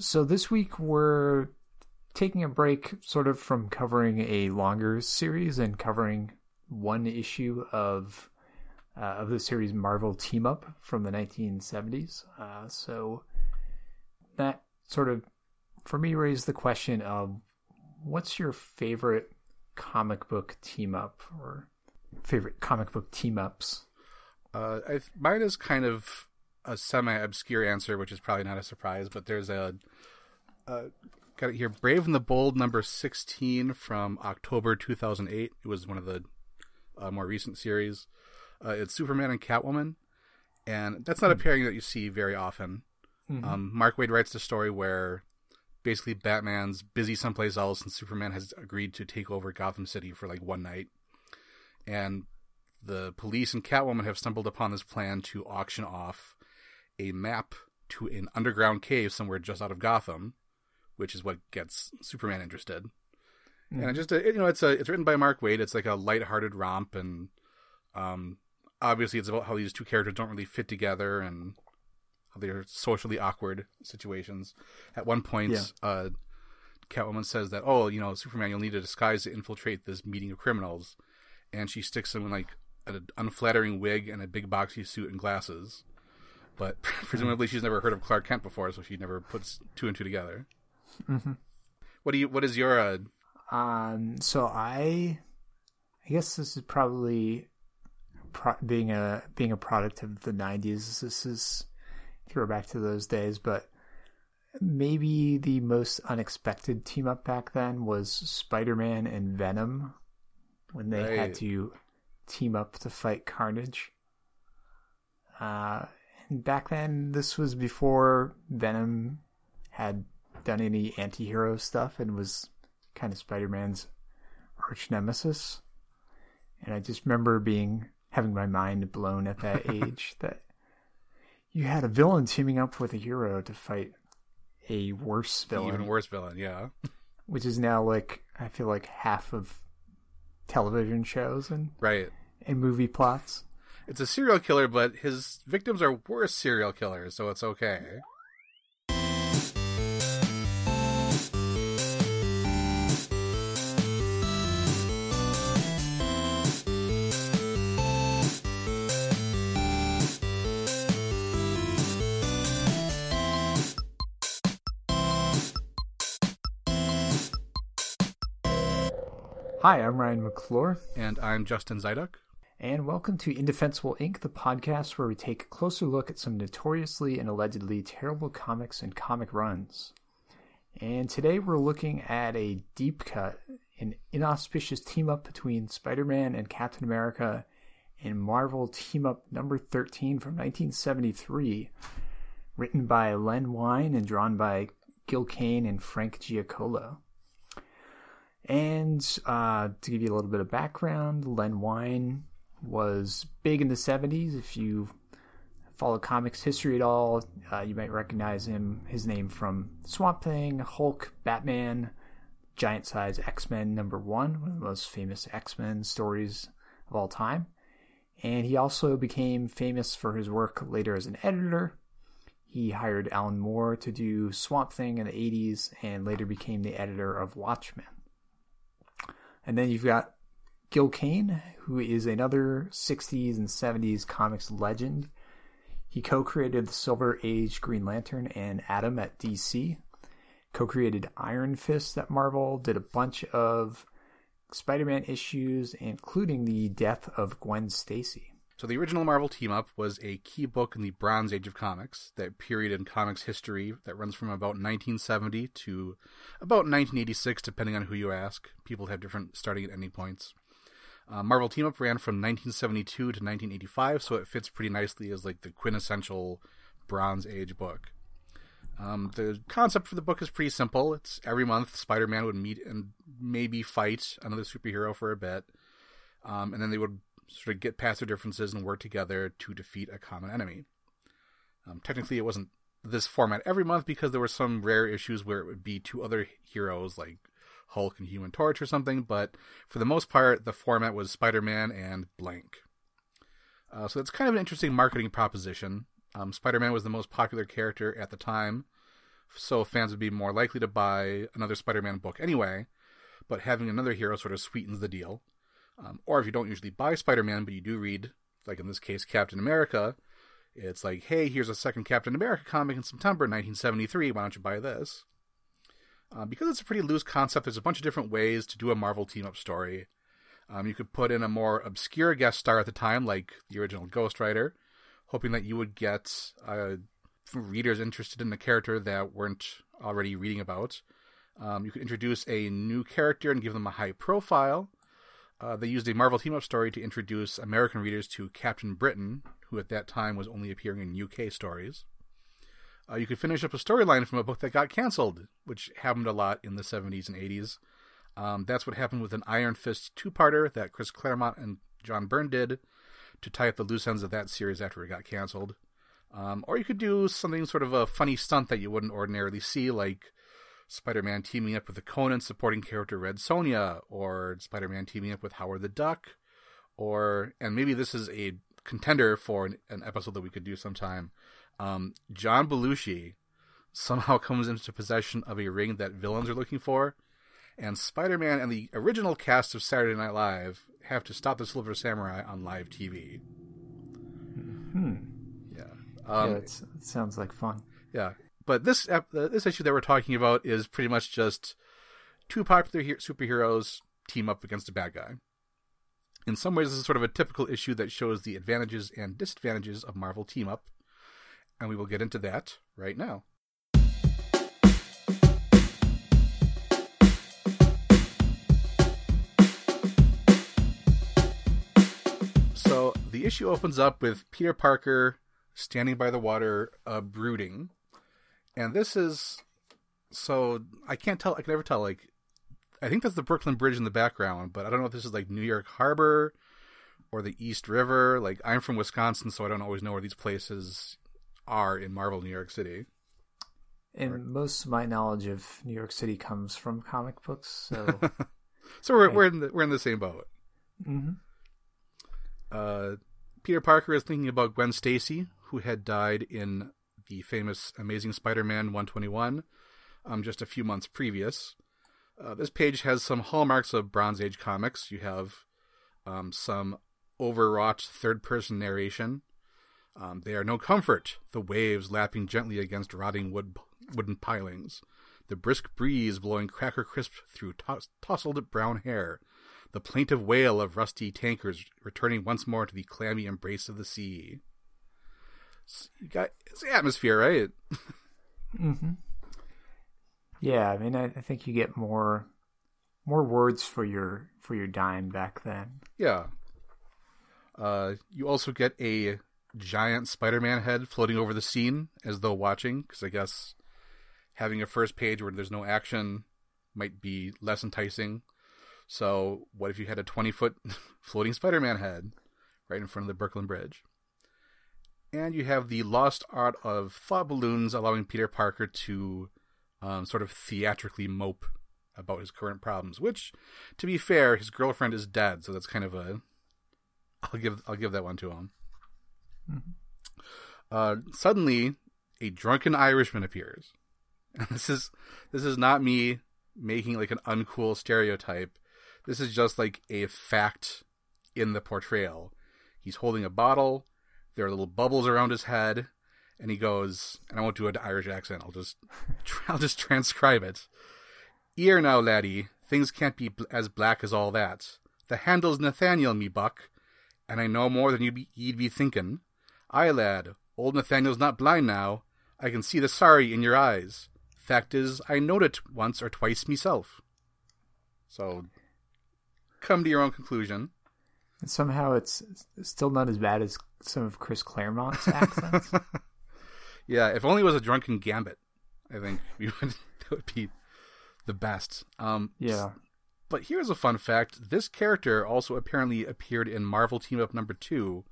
So this week we're taking a break sort of from covering a longer series and covering one issue of uh, of the series Marvel Team Up from the 1970s. Uh, so that sort of for me raised the question of what's your favorite comic book team up or favorite comic book team ups? Uh, mine is kind of a semi obscure answer, which is probably not a surprise, but there's a, got it here Brave and the Bold number 16 from October 2008. It was one of the uh, more recent series. Uh, it's Superman and Catwoman, and that's not a pairing that you see very often. Mm-hmm. Um, Mark Waid writes the story where basically Batman's busy someplace else, and Superman has agreed to take over Gotham City for like one night, and the police and Catwoman have stumbled upon this plan to auction off a map to an underground cave somewhere just out of Gotham, which is what gets Superman interested. Mm. And it just it, you know it's a it's written by Mark Waid. It's like a light-hearted romp, and um, obviously it's about how these two characters don't really fit together and how they're socially awkward situations. At one point, yeah. uh, Catwoman says that oh you know Superman you'll need a disguise to infiltrate this meeting of criminals, and she sticks him in like an unflattering wig and a big boxy suit and glasses. But presumably she's never heard of Clark Kent before, so she never puts two and two together. Mm-hmm. What do you? What is your? Uh... Um. So I, I guess this is probably pro- being a being a product of the '90s. This is if you were back to those days, but maybe the most unexpected team up back then was Spider-Man and Venom when they right. had to team up to fight Carnage. Uh, back then, this was before Venom had done any anti-hero stuff and was kind of Spider-Man's arch nemesis. And I just remember being having my mind blown at that age that you had a villain teaming up with a hero to fight a worse villain. Even worse villain, yeah. Which is now like I feel like half of television shows and right and movie plots. It's a serial killer, but his victims are worse serial killers, so it's okay. Hi, I'm Ryan McClure. And I'm Justin Zyduk. And welcome to Indefensible Inc., the podcast where we take a closer look at some notoriously and allegedly terrible comics and comic runs. And today we're looking at a deep cut, an inauspicious team up between Spider Man and Captain America in Marvel Team Up number 13 from 1973, written by Len Wein and drawn by Gil Kane and Frank Giacoia. And uh, to give you a little bit of background, Len Wein was big in the 70s. If you follow comics history at all, uh, you might recognize him, his name from Swamp Thing, Hulk, Batman, Giant Size X Men number one, one of the most famous X Men stories of all time. And he also became famous for his work later as an editor. He hired Alan Moore to do Swamp Thing in the 80s and later became the editor of Watchmen. And then you've got Gil Kane, who is another 60s and 70s comics legend. He co created the Silver Age Green Lantern and Atom at DC, co created Iron Fist at Marvel, did a bunch of Spider Man issues, including the death of Gwen Stacy. So the original Marvel team up was a key book in the Bronze Age of comics, that period in comics history that runs from about 1970 to about 1986, depending on who you ask. People have different starting at ending points. Uh, Marvel team up ran from 1972 to 1985, so it fits pretty nicely as like the quintessential Bronze Age book. Um, the concept for the book is pretty simple. It's every month Spider-Man would meet and maybe fight another superhero for a bit, um, and then they would sort of get past their differences and work together to defeat a common enemy. Um, technically, it wasn't this format every month because there were some rare issues where it would be two other heroes like Hulk and Human Torch or something, but for the most part, the format was Spider Man and blank. Uh, so it's kind of an interesting marketing proposition. Um, Spider Man was the most popular character at the time. so fans would be more likely to buy another Spider-Man book anyway. But having another hero sort of sweetens the deal. Um, or if you don't usually buy Spider-Man, but you do read, like in this case, Captain America, it's like, hey, here's a second Captain America comic in September 1973. Why don't you buy this? Uh, because it's a pretty loose concept, there's a bunch of different ways to do a Marvel team up story. Um, you could put in a more obscure guest star at the time, like the original Ghost Rider, hoping that you would get uh, readers interested in the character that weren't already reading about. Um, you could introduce a new character and give them a high profile. Uh, they used a Marvel team up story to introduce American readers to Captain Britain, who at that time was only appearing in UK stories. Uh, you could finish up a storyline from a book that got canceled, which happened a lot in the 70s and 80s. Um, that's what happened with an Iron Fist two parter that Chris Claremont and John Byrne did to tie up the loose ends of that series after it got canceled. Um, or you could do something sort of a funny stunt that you wouldn't ordinarily see, like Spider Man teaming up with the Conan supporting character Red Sonja, or Spider Man teaming up with Howard the Duck, or, and maybe this is a contender for an, an episode that we could do sometime. Um, John Belushi somehow comes into possession of a ring that villains are looking for, and Spider Man and the original cast of Saturday Night Live have to stop the Silver Samurai on live TV. Hmm. Yeah. Um, yeah, it sounds like fun. Yeah, but this uh, this issue that we're talking about is pretty much just two popular he- superheroes team up against a bad guy. In some ways, this is sort of a typical issue that shows the advantages and disadvantages of Marvel team up, and we will get into that right now. So the issue opens up with Peter Parker standing by the water, uh, brooding, and this is so I can't tell. I can never tell. Like, I think that's the Brooklyn Bridge in the background, but I don't know if this is like New York Harbor or the East River. Like, I'm from Wisconsin, so I don't always know where these places are in Marvel New York City. And or... most of my knowledge of New York City comes from comic books, so so we're we're in the, we're in the same boat. Mm-hmm. Uh, Peter Parker is thinking about Gwen Stacy, who had died in the famous Amazing Spider-Man 121, um, just a few months previous. Uh, this page has some hallmarks of Bronze Age comics. You have um, some overwrought third-person narration. Um, they are no comfort. The waves lapping gently against rotting wood wooden pilings, the brisk breeze blowing cracker crisp through toss- tousled brown hair, the plaintive wail of rusty tankers returning once more to the clammy embrace of the sea. You got it's the atmosphere, right? mm-hmm. Yeah, I mean, I, I think you get more more words for your for your dime back then. Yeah. Uh, you also get a giant Spider-Man head floating over the scene as though watching, because I guess having a first page where there's no action might be less enticing. So, what if you had a 20 foot floating Spider Man head right in front of the Brooklyn Bridge? And you have the lost art of thought balloons, allowing Peter Parker to um, sort of theatrically mope about his current problems. Which, to be fair, his girlfriend is dead, so that's kind of a. I'll give I'll give that one to him. Mm-hmm. Uh, suddenly, a drunken Irishman appears, and this is this is not me making like an uncool stereotype. This is just like a fact in the portrayal. He's holding a bottle there are little bubbles around his head, and he goes, and I won't do an Irish accent. I'll just, I'll just transcribe it. Ear now, laddie, things can't be bl- as black as all that. The handle's Nathaniel, me buck, and I know more than you'd be, you'd be thinking. Aye, lad, old Nathaniel's not blind now. I can see the sorry in your eyes. Fact is, I knowed it once or twice meself. So, come to your own conclusion. And somehow it's still not as bad as some of Chris Claremont's accents. yeah, if only it was a drunken gambit, I think we would that would be the best. Um, yeah. But here's a fun fact: this character also apparently appeared in Marvel Team Up number two,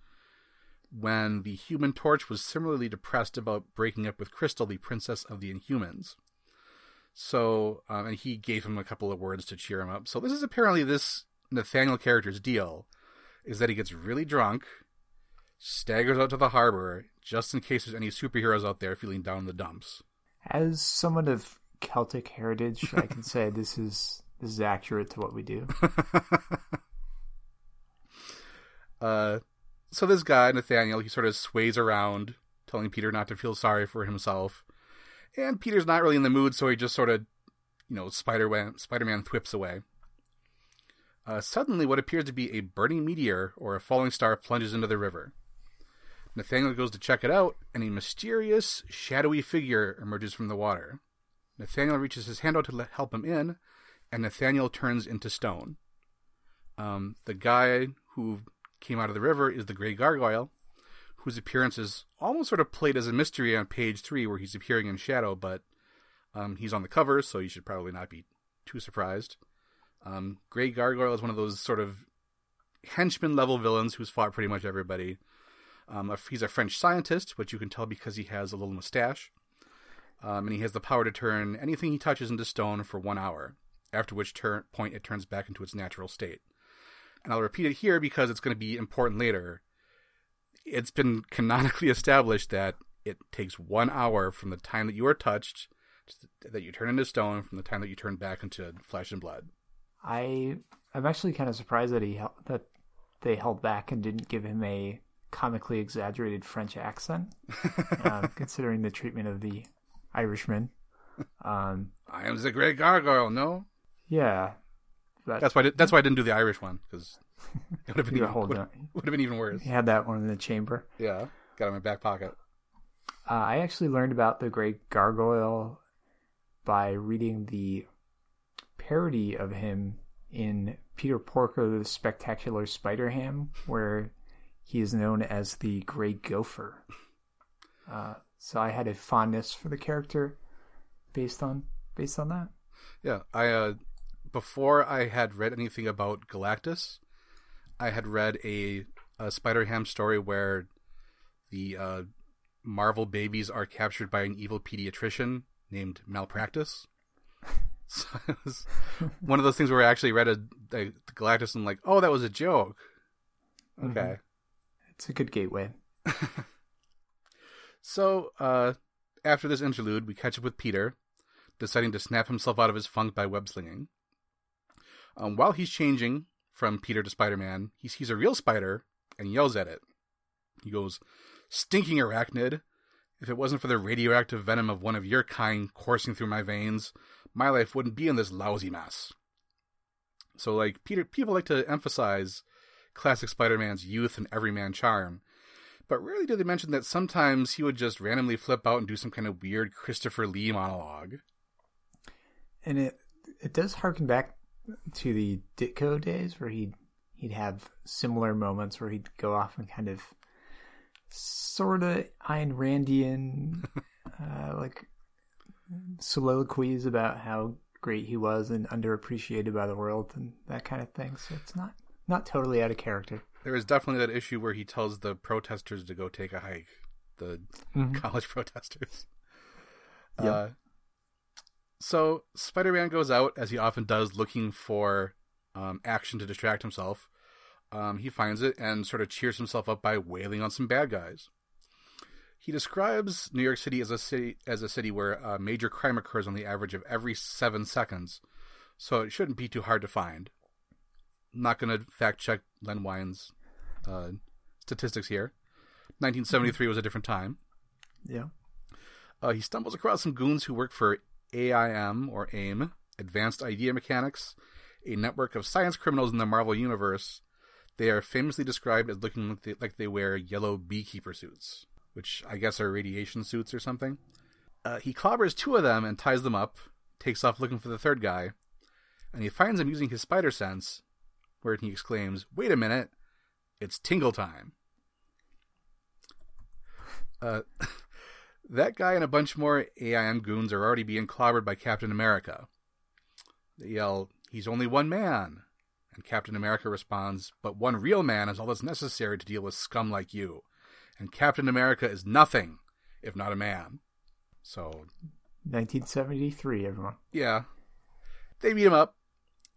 when the Human Torch was similarly depressed about breaking up with Crystal, the princess of the Inhumans. So, um, and he gave him a couple of words to cheer him up. So this is apparently this Nathaniel character's deal is that he gets really drunk, staggers out to the harbor just in case there's any superheroes out there feeling down in the dumps. As someone of Celtic heritage, I can say this is this is accurate to what we do. uh, so this guy Nathaniel, he sort of sways around, telling Peter not to feel sorry for himself, and Peter's not really in the mood, so he just sort of, you know, Spider Spider-Man thwips away. Uh, suddenly, what appears to be a burning meteor or a falling star plunges into the river. Nathaniel goes to check it out, and a mysterious, shadowy figure emerges from the water. Nathaniel reaches his hand out to help him in, and Nathaniel turns into stone. Um, the guy who came out of the river is the Grey Gargoyle, whose appearance is almost sort of played as a mystery on page three, where he's appearing in shadow, but um, he's on the cover, so you should probably not be too surprised. Um, Grey Gargoyle is one of those sort of henchman level villains who's fought pretty much everybody. Um, he's a French scientist, which you can tell because he has a little mustache. Um, and he has the power to turn anything he touches into stone for one hour, after which point it turns back into its natural state. And I'll repeat it here because it's going to be important later. It's been canonically established that it takes one hour from the time that you are touched, that you turn into stone, from the time that you turn back into flesh and blood. I I'm actually kind of surprised that he that they held back and didn't give him a comically exaggerated French accent, uh, considering the treatment of the Irishman. Um, I am the great gargoyle. No. Yeah, that's why I that's why I didn't do the Irish one because it would have been even, would, would have been even worse. He had that one in the chamber. Yeah, got it in my back pocket. Uh, I actually learned about the Grey Gargoyle by reading the parody of him in Peter Porker, the Spectacular Spider Ham, where he is known as the Grey Gopher. Uh, so I had a fondness for the character based on based on that. Yeah, I uh, before I had read anything about Galactus, I had read a, a Spider Ham story where the uh, Marvel babies are captured by an evil pediatrician named Malpractice. So it was one of those things where I actually read a, a Galactus and like, oh, that was a joke. Okay, mm-hmm. it's a good gateway. so uh, after this interlude, we catch up with Peter, deciding to snap himself out of his funk by web slinging. Um, while he's changing from Peter to Spider Man, he sees a real spider and yells at it. He goes, "Stinking arachnid! If it wasn't for the radioactive venom of one of your kind coursing through my veins, my life wouldn't be in this lousy mess. So, like, Peter, people like to emphasize classic Spider Man's youth and everyman charm, but rarely do they mention that sometimes he would just randomly flip out and do some kind of weird Christopher Lee monologue. And it it does harken back to the Ditko days where he'd he'd have similar moments where he'd go off and kind of sort of Ayn Randian, uh, like soliloquies about how great he was and underappreciated by the world and that kind of thing. So it's not not totally out of character. There is definitely that issue where he tells the protesters to go take a hike, the mm-hmm. college protesters. Yep. Uh, so Spider-Man goes out as he often does, looking for um, action to distract himself. Um, he finds it and sort of cheers himself up by wailing on some bad guys. He describes New York City as a city as a city where a major crime occurs on the average of every seven seconds, so it shouldn't be too hard to find. I'm not going to fact check Len Wein's uh, statistics here. 1973 was a different time. Yeah. Uh, he stumbles across some goons who work for AIM or AIM, Advanced Idea Mechanics, a network of science criminals in the Marvel Universe. They are famously described as looking like they, like they wear yellow beekeeper suits which I guess are radiation suits or something. Uh, he clobbers two of them and ties them up, takes off looking for the third guy, and he finds him using his spider sense, where he exclaims, Wait a minute, it's tingle time. Uh, that guy and a bunch more AIM goons are already being clobbered by Captain America. They yell, He's only one man. And Captain America responds, But one real man is all that's necessary to deal with scum like you and Captain America is nothing if not a man. So, 1973, everyone. Yeah, they beat him up,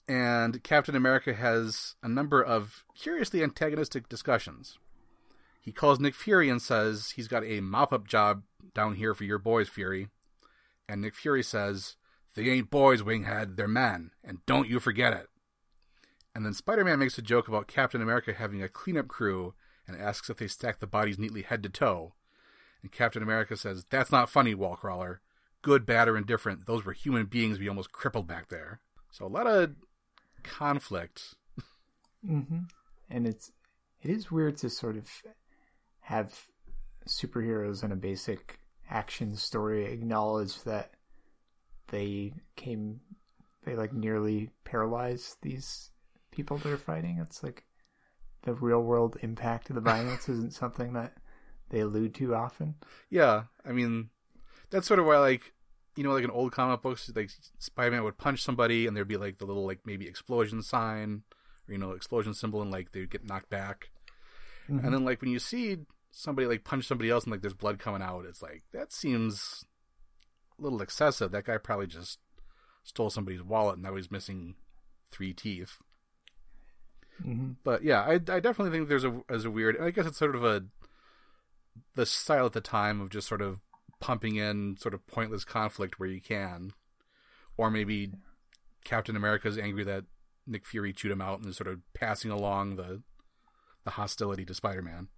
and Captain America has a number of curiously antagonistic discussions. He calls Nick Fury and says he's got a mop up job down here for your boys, Fury. And Nick Fury says, They ain't boys, Winghead, they're men, and don't you forget it. And then Spider Man makes a joke about Captain America having a cleanup crew and asks if they stack the bodies neatly head to toe. And Captain America says, That's not funny, Wallcrawler. Good, bad, or indifferent, those were human beings we almost crippled back there. So a lot of conflict. Mm-hmm. And it's it is weird to sort of have superheroes in a basic action story acknowledge that they came they like nearly paralyzed these people that are fighting. It's like the real world impact of the violence isn't something that they allude to often. Yeah, I mean, that's sort of why, like, you know, like in old comic books, like Spider Man would punch somebody and there'd be like the little, like, maybe explosion sign or, you know, explosion symbol and, like, they'd get knocked back. Mm-hmm. And then, like, when you see somebody, like, punch somebody else and, like, there's blood coming out, it's like, that seems a little excessive. That guy probably just stole somebody's wallet and now he's missing three teeth. Mm-hmm. But yeah, I, I definitely think there's a as a weird. I guess it's sort of a the style at the time of just sort of pumping in sort of pointless conflict where you can, or maybe Captain America's angry that Nick Fury chewed him out and is sort of passing along the the hostility to Spider Man.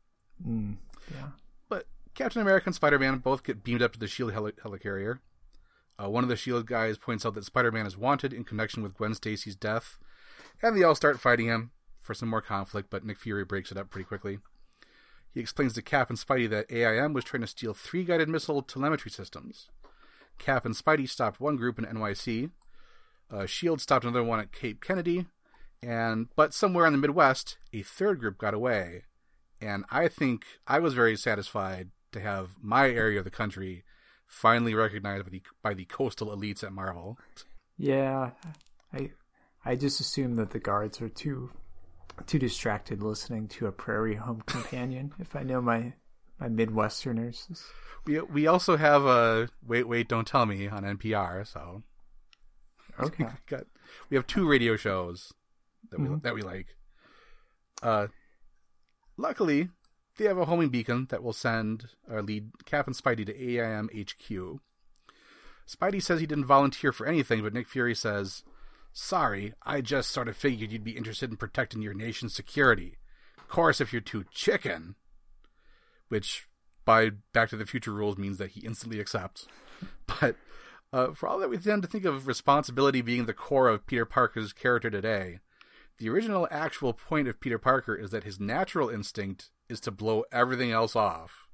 Mm, yeah, but Captain America and Spider Man both get beamed up to the Shield heli- helicarrier. Uh, one of the Shield guys points out that Spider Man is wanted in connection with Gwen Stacy's death, and they all start fighting him for some more conflict, but Nick Fury breaks it up pretty quickly. He explains to Cap and Spidey that AIM was trying to steal three guided missile telemetry systems. Cap and Spidey stopped one group in NYC. Uh, Shield stopped another one at Cape Kennedy, and but somewhere in the Midwest, a third group got away. And I think I was very satisfied to have my area of the country finally recognized by the by the coastal elites at Marvel. Yeah, I I just assume that the guards are too too distracted listening to a prairie home companion. if I know my my Midwesterners. We we also have a wait wait don't tell me on NPR. So okay, we got we have two radio shows that we mm-hmm. that we like. Uh, luckily, they have a homing beacon that will send or lead Cap and Spidey to AIM HQ. Spidey says he didn't volunteer for anything, but Nick Fury says Sorry, I just sort of figured you'd be interested in protecting your nation's security. Of course, if you're too chicken. Which, by Back to the Future rules, means that he instantly accepts. But uh, for all that we tend to think of responsibility being the core of Peter Parker's character today, the original actual point of Peter Parker is that his natural instinct is to blow everything else off.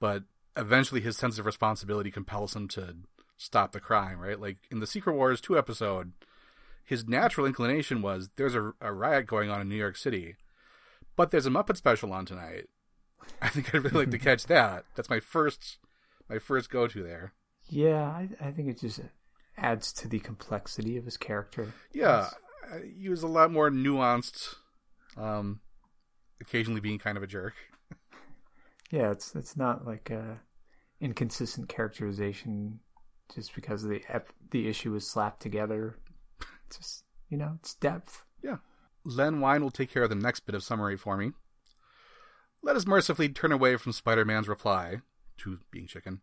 But eventually his sense of responsibility compels him to stop the crime, right? Like in the Secret Wars 2 episode, his natural inclination was there's a, a riot going on in New York City, but there's a Muppet special on tonight. I think I'd really like to catch that. That's my first my first go to there. Yeah, I, I think it just adds to the complexity of his character. Yeah, he was a lot more nuanced, um, occasionally being kind of a jerk. yeah, it's it's not like a inconsistent characterization just because the the issue was slapped together It's just you know, it's depth. Yeah. Len Wein will take care of the next bit of summary for me. Let us mercifully turn away from Spider Man's reply to being chicken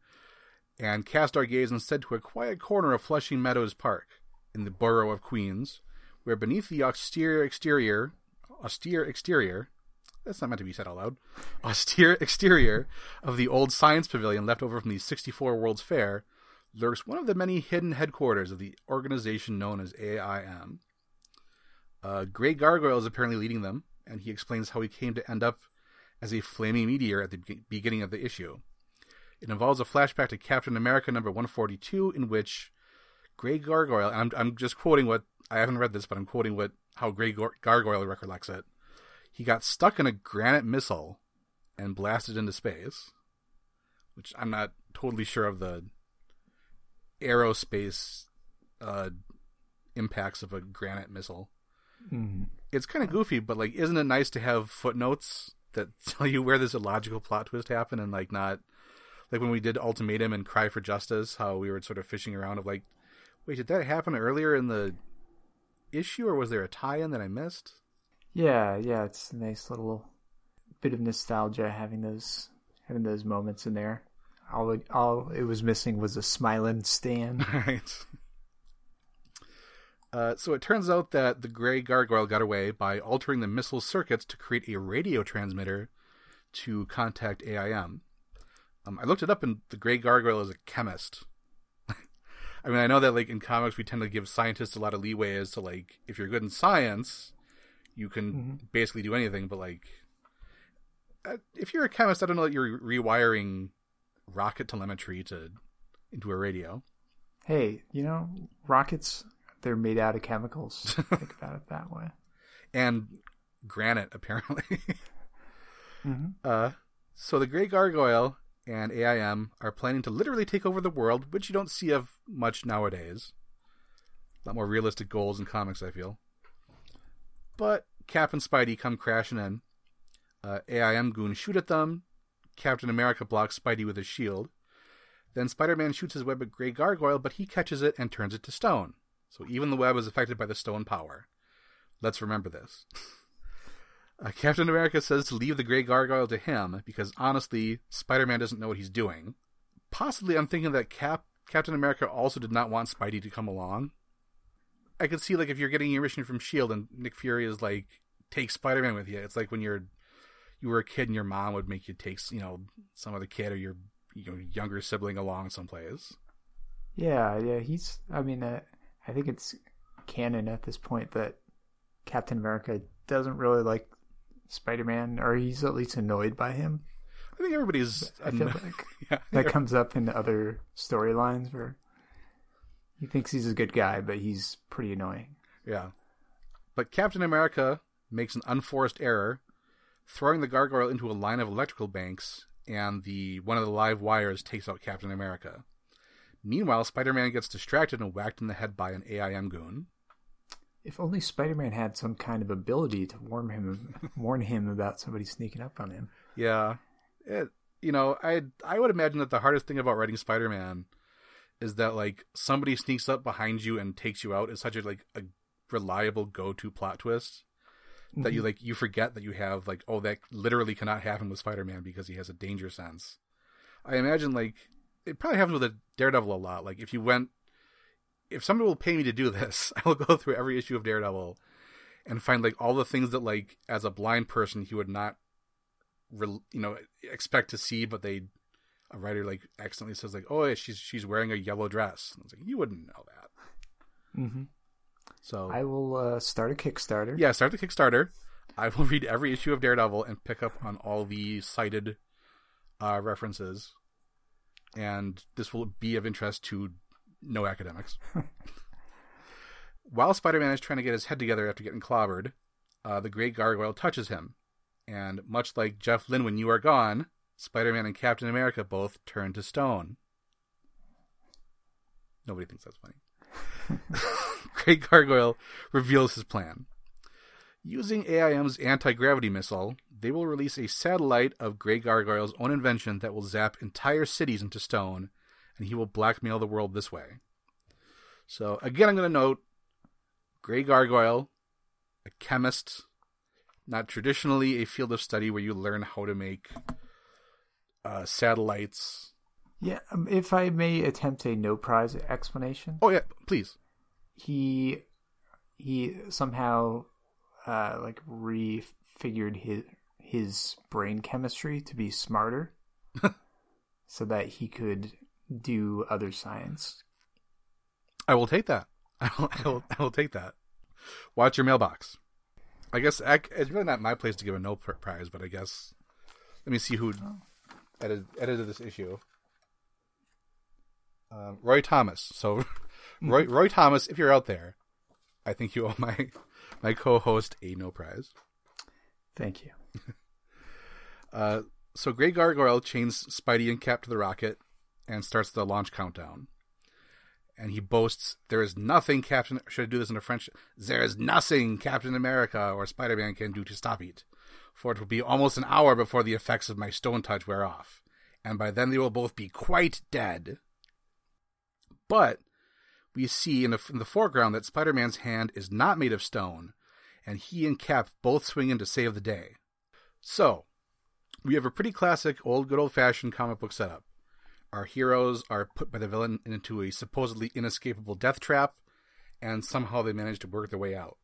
and cast our gaze instead to a quiet corner of Flushing Meadows Park in the borough of Queens, where beneath the austere exterior, austere exterior, that's not meant to be said out loud, austere exterior of the old science pavilion left over from the 64 World's Fair, lurks one of the many hidden headquarters of the organization known as AIM. Uh, Grey Gargoyle is apparently leading them, and he explains how he came to end up as a flaming meteor at the beginning of the issue. It involves a flashback to Captain America number 142, in which Grey Gargoyle, I'm, I'm just quoting what, I haven't read this, but I'm quoting what, how Grey Gargoyle recollects it. He got stuck in a granite missile and blasted into space, which I'm not totally sure of the aerospace uh, impacts of a granite missile. Mm. It's kind of goofy, but like, isn't it nice to have footnotes that tell you where this illogical plot twist happened and like not like when we did Ultimatum and Cry for Justice, how we were sort of fishing around of like, wait, did that happen earlier in the issue or was there a tie-in that I missed? Yeah, yeah, it's a nice little bit of nostalgia having those having those moments in there. all it, all it was missing was a smiling Stan. right. Uh, so it turns out that the gray gargoyle got away by altering the missile circuits to create a radio transmitter to contact AIM. Um, I looked it up, and the gray gargoyle is a chemist. I mean, I know that like in comics, we tend to give scientists a lot of leeway as to like if you're good in science, you can Mm-hmm. basically do anything. But like, uh, if you're a chemist, I don't know that you're rewiring rocket telemetry to into a radio. Hey, you know, rockets, they're made out of chemicals. Think about it that way. and granite apparently. Mhm. Uh, so the Grey Gargoyle and AIM are planning to literally take over the world, which you don't see of much nowadays. A lot more realistic goals in comics, I feel. But Cap and Spidey come crashing in. Uh, AIM goons shoot at them. Captain America blocks Spidey with his shield. Then Spider-Man shoots his web at Grey Gargoyle, but he catches it and turns it to stone. So even the web is affected by the stone power. Let's remember this. Uh, Captain America says to leave the Grey Gargoyle to him because honestly, Spider-Man doesn't know what he's doing. Possibly, I'm thinking that Cap Captain America also did not want Spidey to come along. I could see like if you're getting your mission from Shield and Nick Fury is like, take Spider-Man with you. It's like when you're you were a kid and your mom would make you take you know some other kid or your younger sibling along someplace. Yeah, yeah, he's. I mean, uh, I think it's canon at this point that Captain America doesn't really like Spider-Man, or he's at least annoyed by him. I think everybody's I feel like yeah, that comes up in other storylines where he thinks he's a good guy, but he's pretty annoying. Yeah. But Captain America makes an unforced error, throwing the gargoyle into a line of electrical banks, and the one of the live wires takes out Captain America. Meanwhile, Spider-Man gets distracted and whacked in the head by an AIM goon. If only Spider-Man had some kind of ability to warn him, warn him about somebody sneaking up on him. Yeah, it, you know, I I would imagine that the hardest thing about writing Spider-Man is that like somebody sneaks up behind you and takes you out is such a like a reliable go-to plot twist that you mm-hmm. like you forget that you have like oh that literally cannot happen with Spider-Man because he has a danger sense. I imagine like it probably happens with a Daredevil a lot. Like if you went if somebody will pay me to do this, I will go through every issue of Daredevil and find like all the things that like as a blind person he would not re- you know expect to see but they a writer like accidentally says like oh yeah, she's she's wearing a yellow dress. And I was like you wouldn't know that. Mm-hmm. So I will uh, start a Kickstarter. yeah, start the Kickstarter. I will read every issue of Daredevil and pick up on all the cited uh, references, and this will be of interest to no academics. While Spider-Man is trying to get his head together after getting clobbered, uh, the Grey Gargoyle touches him, and much like Jeff Lynne when you are gone, Spider-Man and Captain America both turn to stone. Nobody thinks that's funny. Grey Gargoyle reveals his plan. Using AIM's anti gravity missile, they will release a satellite of Grey Gargoyle's own invention that will zap entire cities into stone, and he will blackmail the world this way. So, again, I'm going to note Grey Gargoyle, a chemist, not traditionally a field of study where you learn how to make uh, satellites. Yeah, um, if I may attempt a no prize explanation, Oh, yeah, please. he he somehow uh, like refigured his his brain chemistry to be smarter, so that he could do other science. I will take that. I will, I will, I will take that. Watch your mailbox. I guess I, it's really not my place to give a no prize, but I guess let me see who edited, edited this issue. Um, Roy Thomas. So, Roy, Roy Thomas, if you're out there, I think you owe my my co-host a no prize. Thank you. Uh, so Grey Gargoyle chains Spidey and Cap to the rocket and starts the launch countdown. And he boasts, "There is nothing Captain should I do this in a French. There is nothing Captain America or Spider Man can do to stop it, for it will be almost an hour before the effects of my stone touch wear off, and by then they will both be quite dead." But we see in the, in the foreground that Spider Man's hand is not made of stone, and he and Cap both swing in to save the day. So, we have a pretty classic, old, good old fashioned comic book setup. Our heroes are put by the villain into a supposedly inescapable death trap, and somehow they manage to work their way out.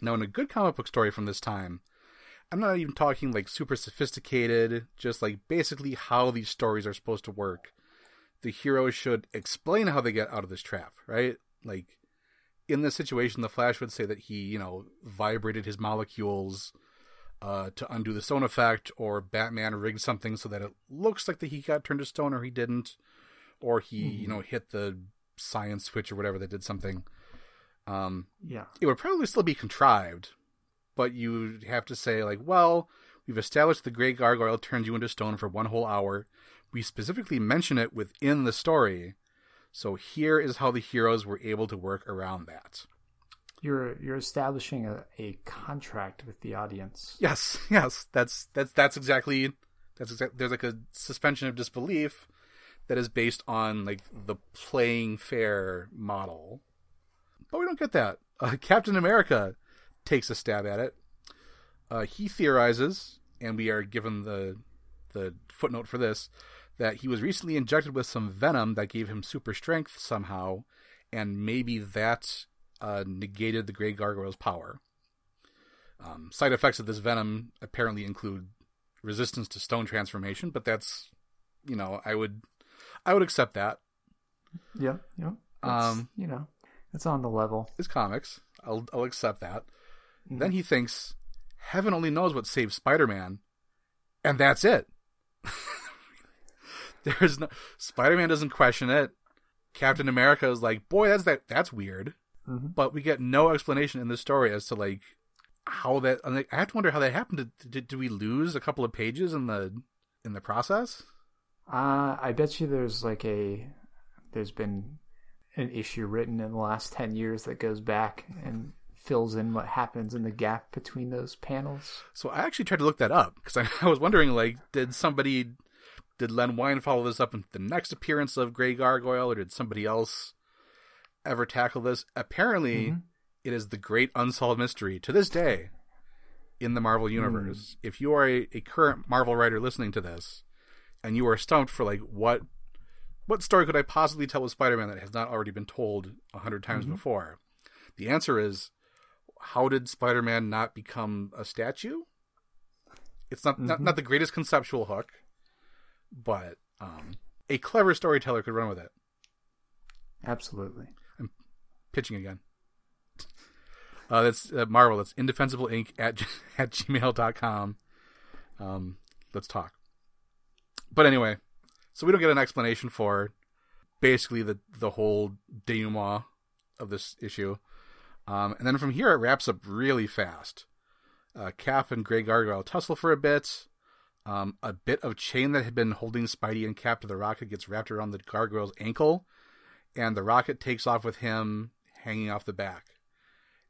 Now, in a good comic book story from this time, I'm not even talking like super sophisticated, just like basically how these stories are supposed to work. The hero should explain how they get out of this trap, right? Like, in this situation, the Flash would say that he, you know, vibrated his molecules uh, to undo the stone effect, or Batman rigged something so that it looks like that he got turned to stone or he didn't, or he, mm-hmm. you know, hit the science switch or whatever that did something. Um, yeah, it would probably still be contrived, but you have to say like, well, we've established the Gray Gargoyle turns you into stone for one whole hour. We specifically mention it within the story, so here is how the heroes were able to work around that. You're you're establishing a, a contract with the audience. Yes, yes, that's that's that's exactly that's exactly there's like a suspension of disbelief that is based on like the playing fair model. But we don't get that. Uh, Captain America takes a stab at it. Uh, he theorizes, and we are given the the footnote for this that he was recently injected with some venom that gave him super strength somehow, and maybe that uh, negated the Grey Gargoyle's power. Um, side effects of this venom apparently include resistance to stone transformation, but that's, you know, I would, I would accept that. Yeah, yeah. Um, you know, it's on the level. It's comics. I'll, I'll accept that. Mm-hmm. Then he thinks, heaven only knows what saved Spider-Man, and that's it. There's no Spider-Man doesn't question it. Captain America is like, boy, that's that that's weird. Mm-hmm. But we get no explanation in this story as to like how that. I have to wonder how that happened. Did, did, did we lose a couple of pages in the in the process? Uh, I bet you there's like a there's been an issue written in the last ten years that goes back and fills in what happens in the gap between those panels. So I actually tried to look that up because I, I was wondering, like, did somebody did Len Wein follow this up in the next appearance of Grey Gargoyle, or did somebody else ever tackle this? Apparently, mm-hmm. it is the great unsolved mystery to this day in the Marvel hmm. Universe. Mm. If you are a, a current Marvel writer listening to this, and you are stumped for like what what story could I possibly tell with Spider-Man that has not already been told a hundred times mm-hmm. before? The answer is, how did Spider-Man not become a statue? It's not mm-hmm. not, not the greatest conceptual hook but um, a clever storyteller could run with it. Absolutely. Pitching again. Uh, that's uh, Marvel. That's indefensible inc at, at gmail.com. Um, let's talk. But anyway, so we don't get an explanation for basically the, the whole denouement of this issue. Um, and then from here, it wraps up really fast. Uh, Cap and Grey Gargoyle tussle for a bit. Um, a bit of chain that had been holding Spidey and Cap to the rocket gets wrapped around the gargoyle's ankle, and the rocket takes off with him hanging off the back.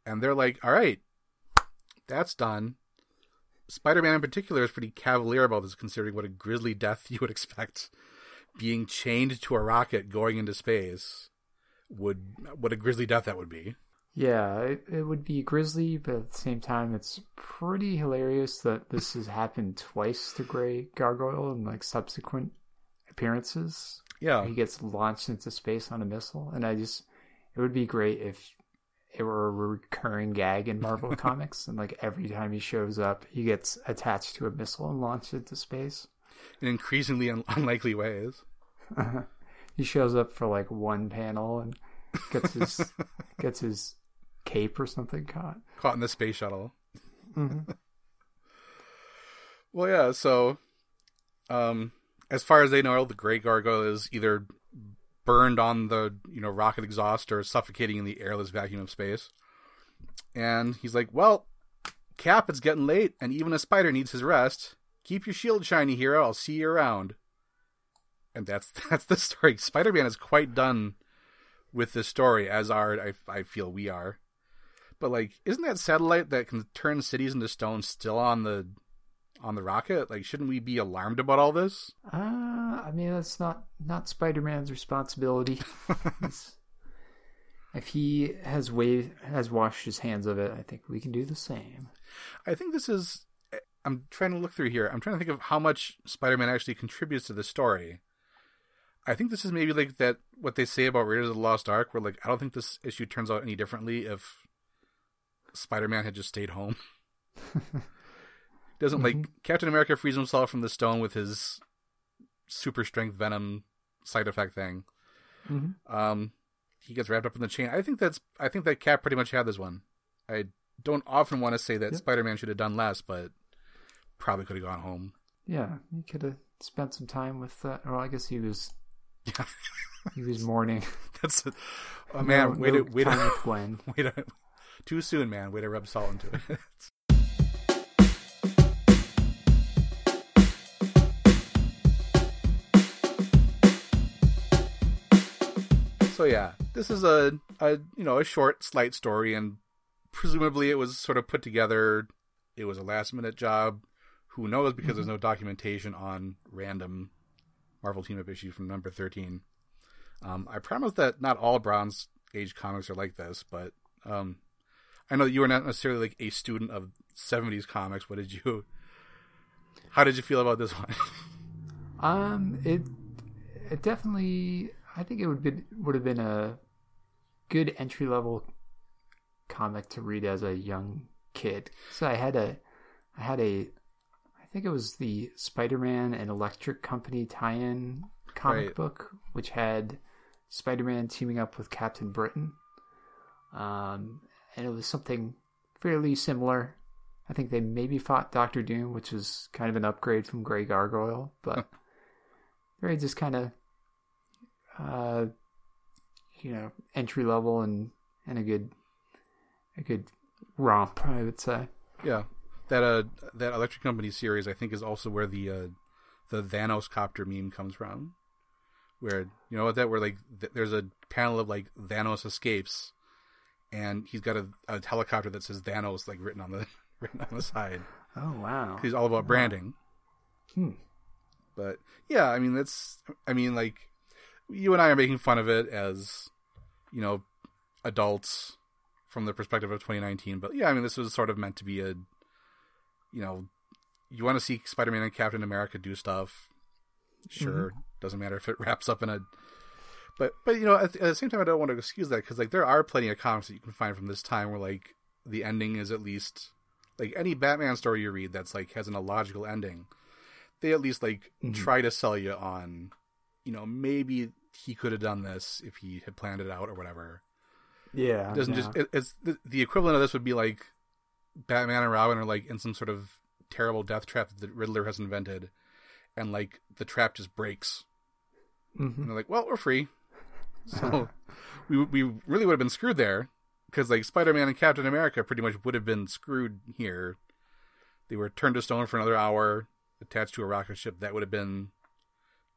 And they're like, all right, that's done. Spider Man in particular is pretty cavalier about this, considering what a grisly death you would expect being chained to a rocket going into space would what a grisly death that would be. Yeah, it, it would be grisly, but at the same time, it's pretty hilarious that this has happened twice to Grey Gargoyle in like subsequent appearances. Yeah, he gets launched into space on a missile, and I just it would be great if it were a recurring gag in Marvel comics, and like every time he shows up, he gets attached to a missile and launched into space in increasingly un- unlikely ways. he shows up for like one panel and gets his gets his cape or something caught. Caught in the space shuttle. Mm-hmm. well, yeah. So, um, as far as they know, the Grey Gargoyle is either burned on the you know rocket exhaust or suffocating in the airless vacuum of space. And he's like, "Well, Cap, it's getting late, and even a spider needs his rest. Keep your shield shiny, hero. I'll see you around." And that's that's the story. Spider-Man is quite done with this story, as are I, I feel we are. But like, isn't that satellite that can turn cities into stone still on the on the rocket? Like, shouldn't we be alarmed about all this? Uh, I mean, that's not not Spider Man's responsibility. if he has waved, has washed his hands of it, I think we can do the same. I think this is. I'm trying to look through here. I'm trying to think of how much Spider Man actually contributes to the story. I think this is maybe like that what they say about Raiders of the Lost Ark, where like I don't think this issue turns out any differently if Spider Man had just stayed home. Doesn't mm-hmm. like Captain America frees himself from the stone with his super strength venom side effect thing. Mm-hmm. Um, he gets wrapped up in the chain. I think that's I think that Cap pretty much had this one. I don't often want to say that yep. Spider Man should have done less, but probably could have gone home. Yeah, he could have spent some time with. Uh, well, I guess he was. Yeah. he was mourning. That's a, oh man. No, wait, no wait, Gwen. Wait, a, too soon, man. Way to rub salt into it. So yeah, this is a, a you know a short, slight story, and presumably it was sort of put together. It was a last minute job. Who knows? Because mm-hmm. there's no documentation on random Marvel Team Up issue from number thirteen. Um, I promise that not all Bronze Age comics are like this, but um, I know that you are not necessarily like a student of '70s comics. What did you? How did you feel about this one? um, it it definitely I think it would be would have been a good entry level comic to read as a young kid. So I had a I had a I think it was the Spider-Man and Electric Company tie-in comic right. book which had Spider-Man teaming up with Captain Britain. Um, and it was something fairly similar. I think they maybe fought Doctor Doom, which was kind of an upgrade from Grey Gargoyle, but very just kind of uh, you know, entry level and and a good a good romp, I would say. Yeah, that uh that Electric Company series, I think, is also where the uh, the Thanos copter meme comes from. Where you know what that where like th- there's a panel of like Thanos escapes, and he's got a, a helicopter that says Thanos like written on the written on the side. Oh wow! He's all about branding. Hmm. But yeah, I mean that's I mean like you and I are making fun of it as, you know, adults from the perspective of 2019. But yeah, I mean, this was sort of meant to be a, you know, you want to see Spider-Man and Captain America do stuff. Sure, mm-hmm. doesn't matter if it wraps up in a. But but you know, at, at the same time, I don't want to excuse that because like there are plenty of comics that you can find from this time where like the ending is at least like any Batman story you read that's like has an illogical ending. They at least like mm-hmm. try to sell you on, you know, maybe he could have done this if he had planned it out or whatever. Yeah, it doesn't yeah. just it, it's the, the, equivalent of this would be like Batman and Robin are like in some sort of terrible death trap that the Riddler has invented, and like the trap just breaks, mm-hmm. and they're like, "Well, we're free." So we we really would have been screwed there because like Spider Man and Captain America pretty much would have been screwed here. They were turned to stone for another hour, attached to a rocket ship. That would have been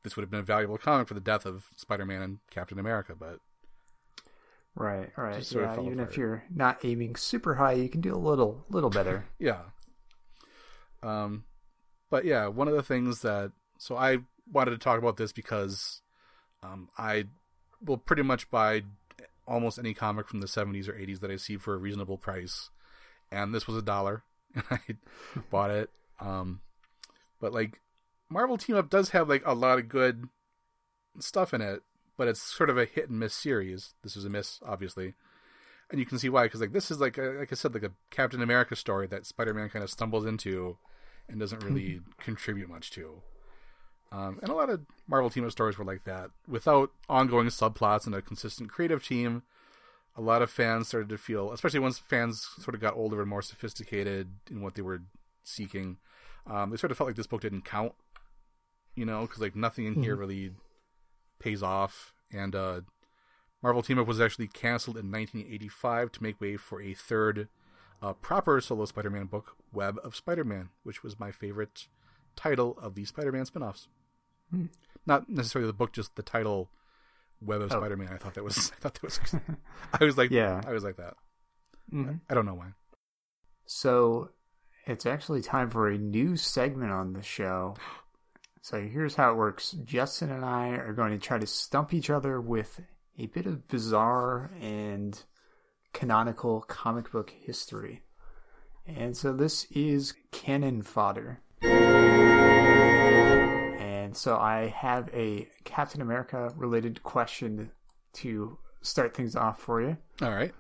this would have been a valuable comic for the death of Spider-Man and Captain America, but right, right, yeah. Even apart. if you're not aiming super high, you can do a little, little better. yeah. Um, but yeah, one of the things that so I wanted to talk about this because um, I will pretty much buy almost any comic from the 70s or 80s that I see for a reasonable price, and this was a dollar, and I bought it. Um, but like Marvel Team Up does have like a lot of good stuff in it, but it's sort of a hit and miss series. This is a miss, obviously, and you can see why. Because like this is like a, like I said, like a Captain America story that Spider Man kind of stumbles into and doesn't really contribute much to. Um, and a lot of Marvel Team Up stories were like that, without ongoing subplots and a consistent creative team. A lot of fans started to feel, especially once fans sort of got older and more sophisticated in what they were seeking, um, they sort of felt like this book didn't count you know, because like nothing in mm-hmm. here really pays off. And uh, Marvel Team Up was actually canceled in 1985 to make way for a third uh, proper solo Spider-Man book, Web of Spider-Man, which was my favorite title of the Spider-Man spin-offs. Mm. Not necessarily the book, just the title, Web of oh. Spider-Man. I thought that was. I thought that was. I was like, yeah, I was like that. Mm-hmm. I don't know why. So, it's actually time for a new segment on the show. So here's how it works Justin and I are going to try to stump each other with a bit of bizarre and canonical comic book history. And so this is cannon fodder. And so I have a Captain America related question to start things off for you. All right.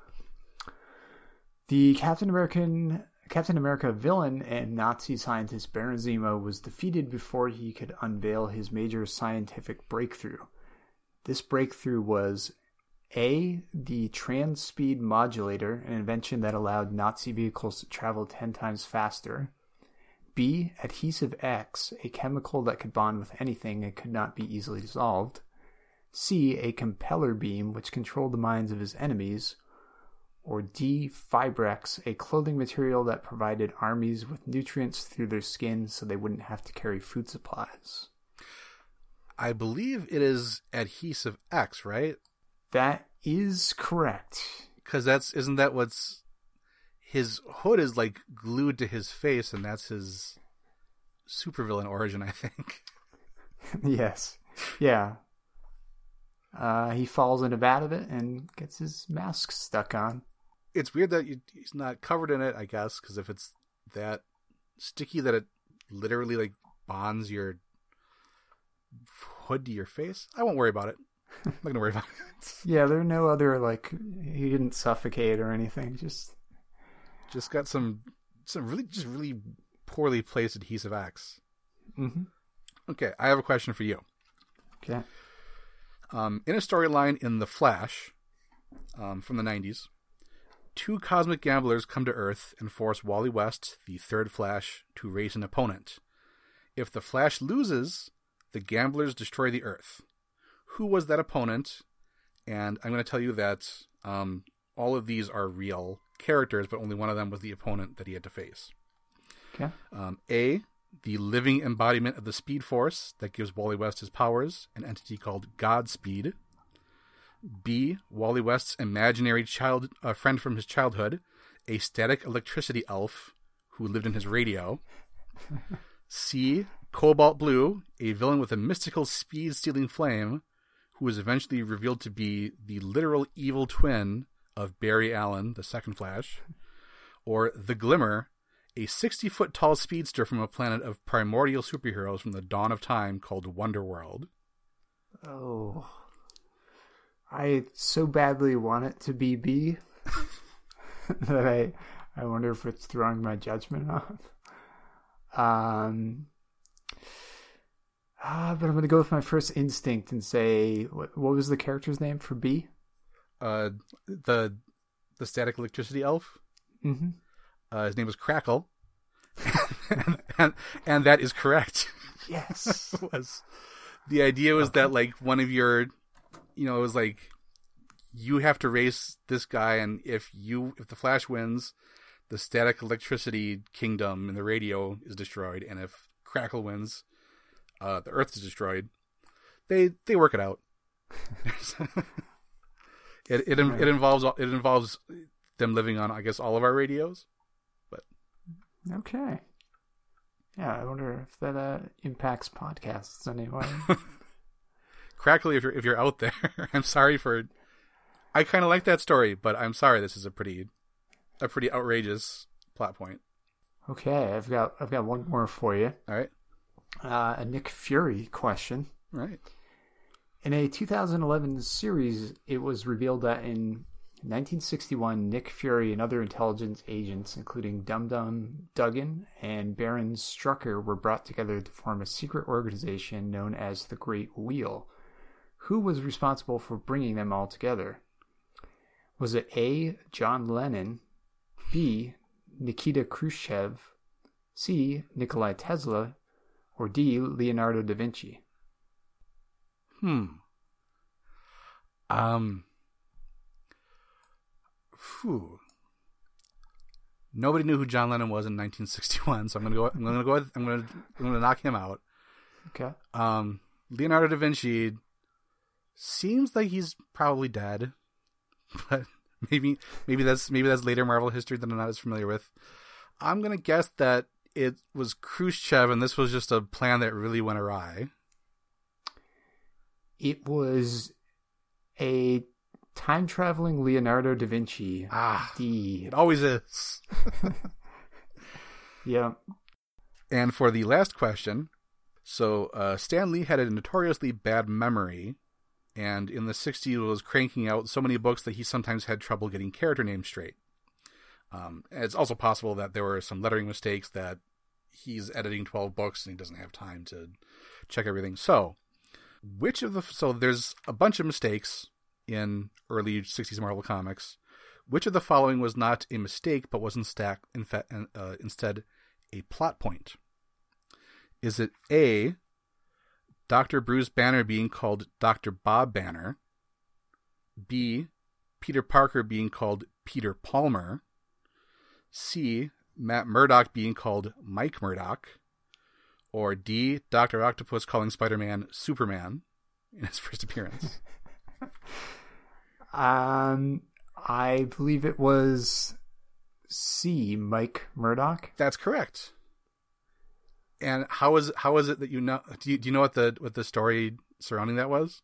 The Captain American Captain America villain and Nazi scientist Baron Zemo was defeated before he could unveil his major scientific breakthrough. This breakthrough was A. The Trans Speed Modulator, an invention that allowed Nazi vehicles to travel 10 times faster. B. Adhesive X, a chemical that could bond with anything and could not be easily dissolved. C. A compeller beam, which controlled the minds of his enemies or D. Fibrex, a clothing material that provided armies with nutrients through their skin so they wouldn't have to carry food supplies. I believe it is adhesive X, right? That is correct. Because that's isn't that what's his hood is like glued to his face, and that's his supervillain origin, I think. yes. Yeah. Uh, he falls in a vat of it and gets his mask stuck on it's weird that you, he's not covered in it. I guess because if it's that sticky that it literally like bonds your hood to your face, I won't worry about it. I'm not gonna worry about it. yeah, there are no other like he didn't suffocate or anything. Just just got some some really just really poorly placed adhesive X. Mm-hmm. Okay, I have a question for you. Okay. Um, in a storyline in The Flash um, from the 90s, two cosmic gamblers come to Earth and force Wally West, the third Flash, to race an opponent. If the Flash loses, the gamblers destroy the Earth. Who was that opponent? And I'm going to tell you that um, all of these are real characters, but only one of them was the opponent that he had to face. Okay. Um, A, the living embodiment of the Speed Force that gives Wally West his powers, an entity called Godspeed. B. Wally West's imaginary child a friend from his childhood, a static electricity elf who lived in his radio. C. Cobalt Blue, a villain with a mystical speed stealing flame, who was eventually revealed to be the literal evil twin of Barry Allen, the second Flash. Or The Glimmer, a 60 foot tall speedster from a planet of primordial superheroes from the dawn of time called Wonderworld. Oh. I so badly want it to be B that I I wonder if it's throwing my judgment off. Um, ah, but I'm gonna go with my first instinct and say what, what was the character's name for B? Uh, the the static electricity elf. Mm-hmm. Uh, his name was Crackle, and, and, and that is correct. Yes, was the idea was okay. that like one of your you know, it was like you have to race this guy, and if you if the Flash wins, the static electricity kingdom and the radio is destroyed, and if Crackle wins, uh, the Earth is destroyed. They they work it out. it it it involves it involves them living on I guess all of our radios, but okay. Yeah, I wonder if that uh, impacts podcasts anyway. Crackly, if you're if you're out there, I'm sorry for. I kind of like that story, but I'm sorry. This is a pretty, a pretty outrageous plot point. Okay, I've got I've got one more for you. All right. Uh, a Nick Fury question. Right. In a 2011 series, it was revealed that in 1961, Nick Fury and other intelligence agents, including Dum Dum Dugan and Baron Strucker, were brought together to form a secret organization known as the Great Wheel, who was responsible for bringing them all together? Was it A. John Lennon, B. Nikita Khrushchev, C. Nikolai Tesla, or D. Leonardo da Vinci? Hmm. Um. Phew. Nobody knew who John Lennon was in 1961, so I'm gonna go. I'm gonna go. I'm gonna. I'm gonna knock him out. Okay. Um. Leonardo da Vinci seems like he's probably dead, but maybe maybe that's maybe that's later Marvel history that I'm not as familiar with. I'm gonna guess that it was Khrushchev, and this was just a plan that really went awry. It was a time traveling Leonardo da Vinci. Ah, D. It always is. yeah. And for the last question, So uh, Stan Lee had a notoriously bad memory, and in the '60s was cranking out so many books that he sometimes had trouble getting character names straight. Um, it's also possible that there were some lettering mistakes that he's editing 12 books and he doesn't have time to check everything. So, which of the so there's a bunch of mistakes in early 60s Marvel comics. Which of the following was not a mistake but was in fa- uh, instead a plot point? Is it A, Dr. Bruce Banner being called Dr. Bob Banner? B, Peter Parker being called Peter Palmer? C, Matt Murdock being called Mike Murdock? Or D, Dr. Octopus calling Spider Man Superman in his first appearance? um, I believe it was C, Mike Murdock. That's correct. And how is how is it that you know? Do you, do you know what the what the story surrounding that was?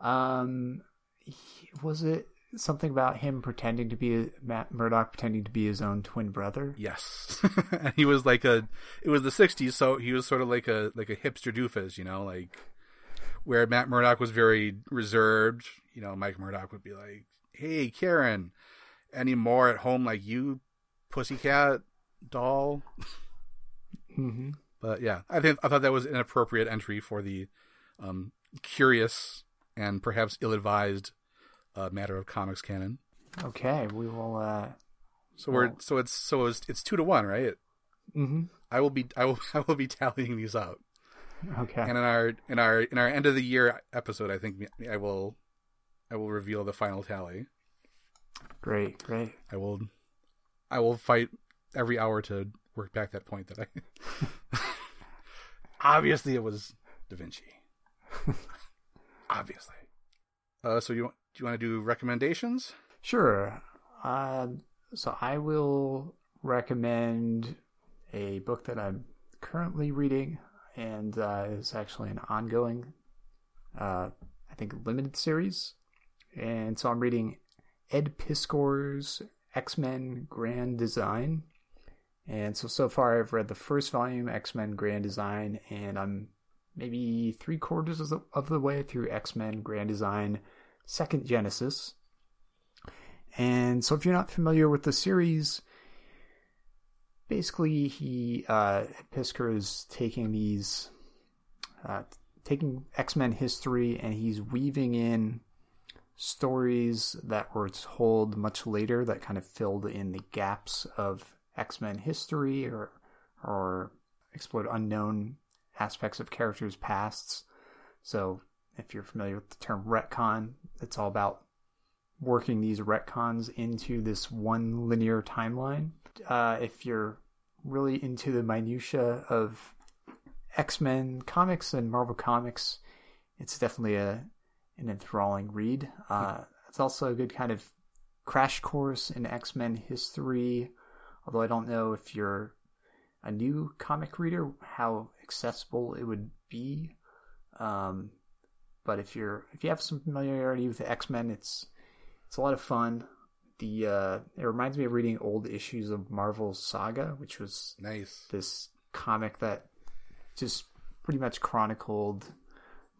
Um, was it something about him pretending to be a, Matt Murdock pretending to be his own twin brother? Yes, and he was like a. It was the '60s, so he was sort of like a like a hipster doofus, you know, like where Matt Murdock was very reserved. You know, Mike Murdock would be like, "Hey, Karen, any more at home like you, pussycat doll?" Mm-hmm. But yeah, I think I thought that was an appropriate entry for the um, curious and perhaps ill-advised uh, matter of comics canon. Okay, we will. uh So we're so it's so it's it's two to one, right? Mm-hmm. I will be I will I will be tallying these out. Okay. And in our in our in our end of the year episode, I think I will I will reveal the final tally. Great, great. I will I will fight every hour to work back that point that I obviously it was Da Vinci. obviously. Uh, so you do you want to do recommendations? Sure. Um, so I will recommend a book that I'm currently reading, and uh, is actually an ongoing, uh, I think, limited series. And so I'm reading Ed Piskor's X Men Grand Design. And so, so far, I've read the first volume, X Men Grand Design, and I'm maybe three quarters of the, of the way through X Men Grand Design Second Genesis. And so, if you're not familiar with the series, basically, he, uh, Piskor is taking these, uh, taking X Men history and he's weaving in stories that were told much later that kind of filled in the gaps of X Men history or or explored unknown aspects of characters' pasts. So, if you're familiar with the term retcon, it's all about working these retcons into this one linear timeline. Uh, if you're really into the minutia of X Men comics and Marvel comics, it's definitely a an enthralling read. Uh, it's also a good kind of crash course in X Men history although I don't know if you're a new comic reader how accessible it would be. Um, but if you're if you have some familiarity with the X Men, it's it's a lot of fun. The uh, it reminds me of reading old issues of Marvel Saga, which was nice. This comic that just pretty much chronicled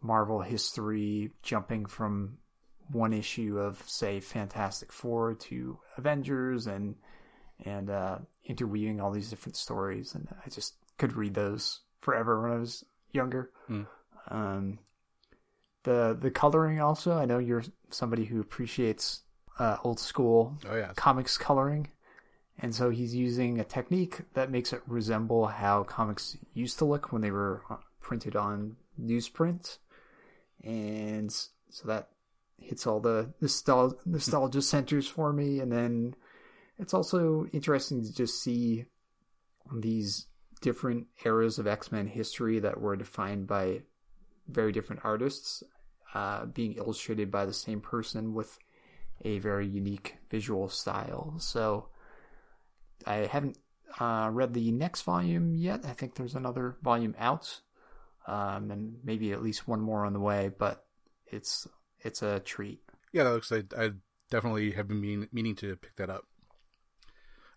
Marvel history, jumping from one issue of say Fantastic Four to Avengers and and uh, interweaving all these different stories. And I just could read those forever when I was younger. Mm. Um, the the coloring also. I know you're somebody who appreciates uh, old school oh, comics coloring, and so he's using a technique that makes it resemble how comics used to look when they were uh, printed on newsprint, and so that hits all the nostalgia, nostalgia centers for me, and then it's also interesting to just see these different eras of X Men history that were defined by very different artists uh, being illustrated by the same person with a very unique visual style. So I haven't uh, read the next volume yet. I think there's another volume out, um, and maybe at least one more on the way. But it's it's a treat. Yeah, that looks like I definitely have been mean, meaning to pick that up.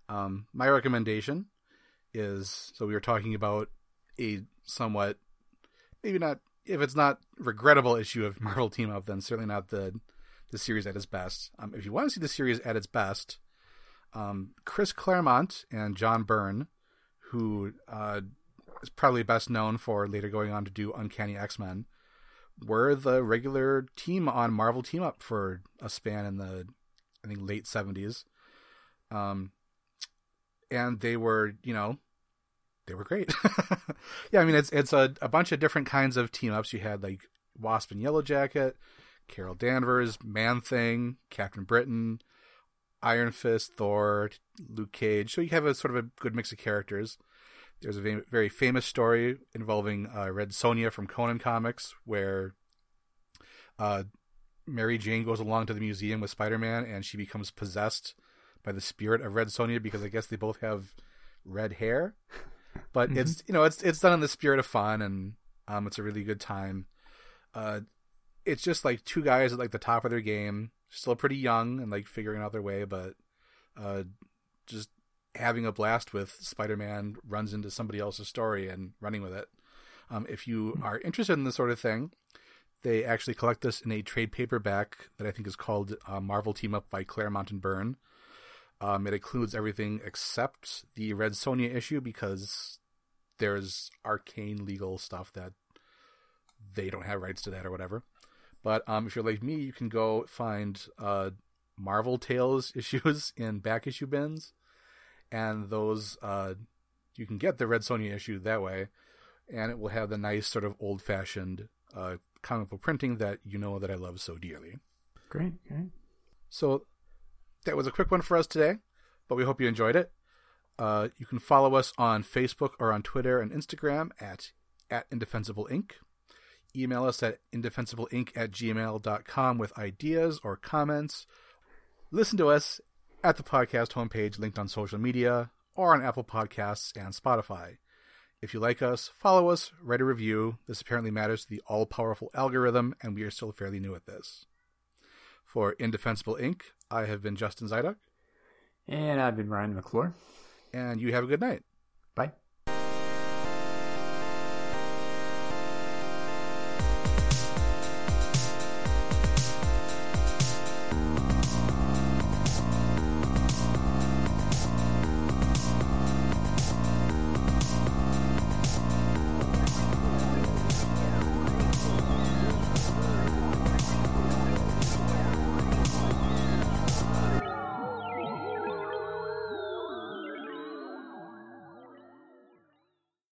Um, my recommendation is so we were talking about a somewhat maybe not if it's not regrettable issue of Marvel Team Up, then certainly not the the series at its best. Um, if you want to see the series at its best, um, Chris Claremont and John Byrne, who uh, is probably best known for later going on to do Uncanny X Men, were the regular team on Marvel Team Up for a span in the I think late seventies. Um, and they were, you know, they were great. yeah, I mean it's it's a, a bunch of different kinds of team ups. You had like Wasp and Yellow Jacket, Carol Danvers, Man Thing, Captain Britain, Iron Fist, Thor, Luke Cage. So you have a sort of a good mix of characters. There's a very famous story involving uh, Red Sonja from Conan Comics, where uh, Mary Jane goes along to the museum with Spider Man and she becomes possessed by the spirit of Red Sonja because I guess they both have red hair. But mm-hmm. it's you know it's it's done in the spirit of fun and um, it's a really good time. Uh, it's just like two guys at like the top of their game, still pretty young and like figuring out their way, but uh, just having a blast with Spider-Man runs into somebody else's story and running with it. Um, if you hmm. are interested in this sort of thing, they actually collect this in a trade paperback that I think is called uh, Marvel Team Up by Claremont and Byrne. Um, it includes everything except the Red Sonja issue because there's arcane legal stuff that they don't have rights to that or whatever. But um, if you're like me, you can go find uh, Marvel Tales issues in back issue bins, and those uh, you can get the Red Sonja issue that way, and it will have the nice sort of old fashioned uh, comic book printing that you know that I love so dearly. Great, great. So that was a quick one for us today, but we hope you enjoyed it. Uh, you can follow us on Facebook or on Twitter and Instagram at, at Indefensible Inc. Email us at indefensibleinc at gmail.com with ideas or comments. Listen to us at the podcast homepage linked on social media or on Apple Podcasts and Spotify. If you like us, follow us, write a review. This apparently matters to the all powerful algorithm, and we are still fairly new at this. For Indefensible Inc., I have been Justin Zydok. And I've been Ryan McClure. And you have a good night.